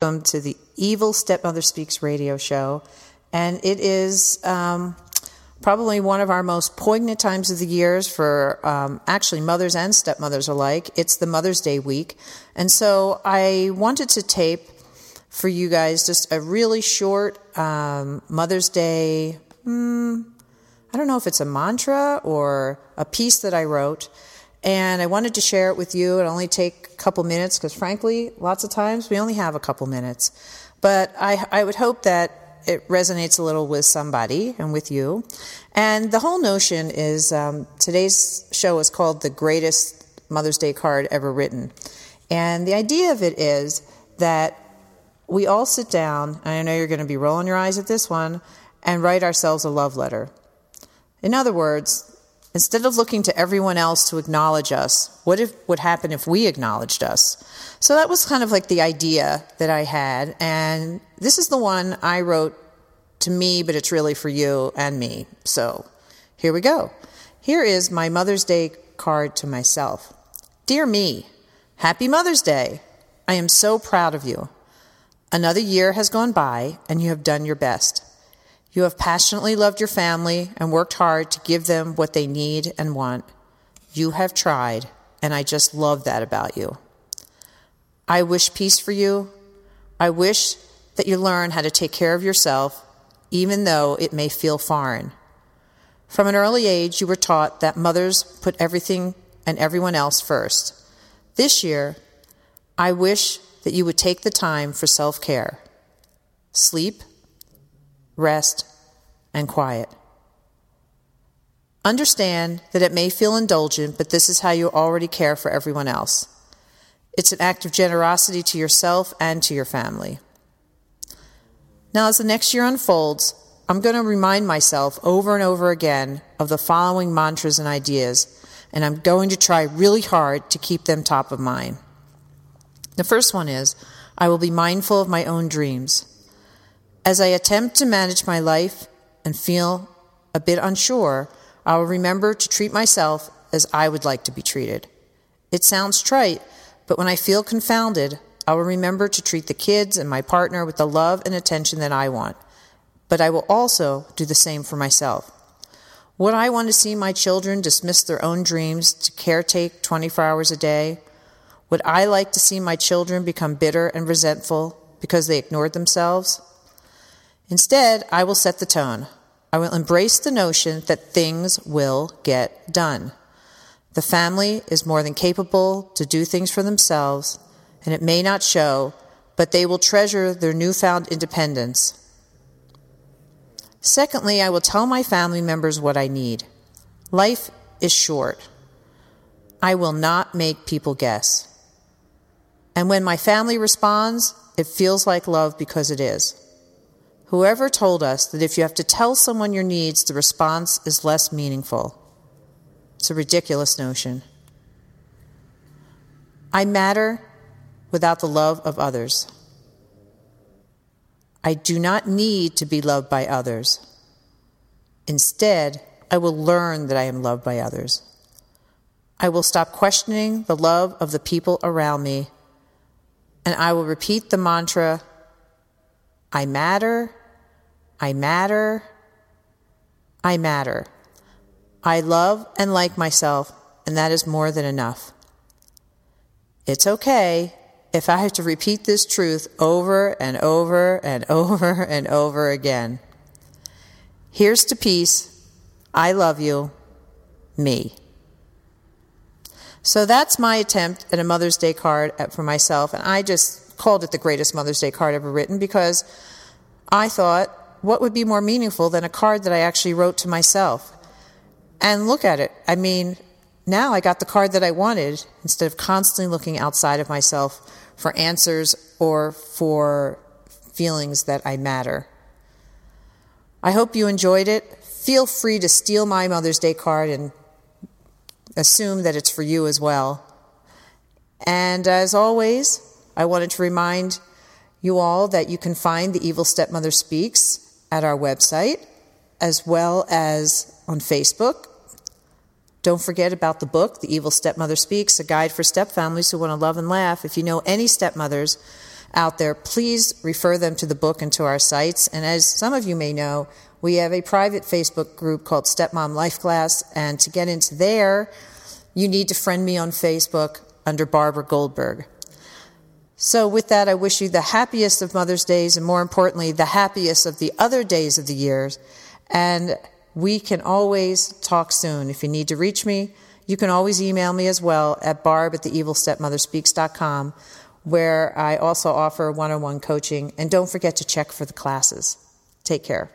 welcome to the Evil Stepmother Speaks radio show. And it is um, probably one of our most poignant times of the years for um, actually mothers and stepmothers alike. It's the Mother's Day week. And so I wanted to tape for you guys just a really short um, Mother's Day. Hmm, I don't know if it's a mantra or a piece that I wrote and I wanted to share it with you. It only take a couple minutes because, frankly, lots of times we only have a couple minutes. But I, I would hope that it resonates a little with somebody and with you. And the whole notion is um, today's show is called The Greatest Mother's Day Card Ever Written. And the idea of it is that we all sit down, and I know you're going to be rolling your eyes at this one, and write ourselves a love letter. In other words, Instead of looking to everyone else to acknowledge us, what if, would happen if we acknowledged us? So that was kind of like the idea that I had. And this is the one I wrote to me, but it's really for you and me. So here we go. Here is my Mother's Day card to myself. Dear me, happy Mother's Day. I am so proud of you. Another year has gone by and you have done your best. You have passionately loved your family and worked hard to give them what they need and want. You have tried, and I just love that about you. I wish peace for you. I wish that you learn how to take care of yourself, even though it may feel foreign. From an early age, you were taught that mothers put everything and everyone else first. This year, I wish that you would take the time for self care. Sleep, rest, and quiet. Understand that it may feel indulgent, but this is how you already care for everyone else. It's an act of generosity to yourself and to your family. Now, as the next year unfolds, I'm going to remind myself over and over again of the following mantras and ideas, and I'm going to try really hard to keep them top of mind. The first one is I will be mindful of my own dreams. As I attempt to manage my life and feel a bit unsure, I will remember to treat myself as I would like to be treated. It sounds trite, but when I feel confounded, I will remember to treat the kids and my partner with the love and attention that I want. But I will also do the same for myself. Would I want to see my children dismiss their own dreams to caretake 24 hours a day? Would I like to see my children become bitter and resentful because they ignored themselves? Instead, I will set the tone. I will embrace the notion that things will get done. The family is more than capable to do things for themselves, and it may not show, but they will treasure their newfound independence. Secondly, I will tell my family members what I need. Life is short. I will not make people guess. And when my family responds, it feels like love because it is. Whoever told us that if you have to tell someone your needs, the response is less meaningful? It's a ridiculous notion. I matter without the love of others. I do not need to be loved by others. Instead, I will learn that I am loved by others. I will stop questioning the love of the people around me, and I will repeat the mantra I matter I matter. I matter. I love and like myself, and that is more than enough. It's okay if I have to repeat this truth over and over and over and over again. Here's to peace. I love you. Me. So that's my attempt at a Mother's Day card for myself, and I just called it the greatest Mother's Day card ever written because I thought what would be more meaningful than a card that I actually wrote to myself? And look at it. I mean, now I got the card that I wanted instead of constantly looking outside of myself for answers or for feelings that I matter. I hope you enjoyed it. Feel free to steal my Mother's Day card and assume that it's for you as well. And as always, I wanted to remind you all that you can find The Evil Stepmother Speaks at our website as well as on Facebook. Don't forget about the book, The Evil Stepmother Speaks, a guide for stepfamilies who want to love and laugh. If you know any stepmothers out there, please refer them to the book and to our sites. And as some of you may know, we have a private Facebook group called Stepmom Life Class. And to get into there, you need to friend me on Facebook under Barbara Goldberg. So, with that, I wish you the happiest of Mother's Days and more importantly, the happiest of the other days of the years. And we can always talk soon. If you need to reach me, you can always email me as well at barb at theevilstepmotherspeaks.com, where I also offer one on one coaching. And don't forget to check for the classes. Take care.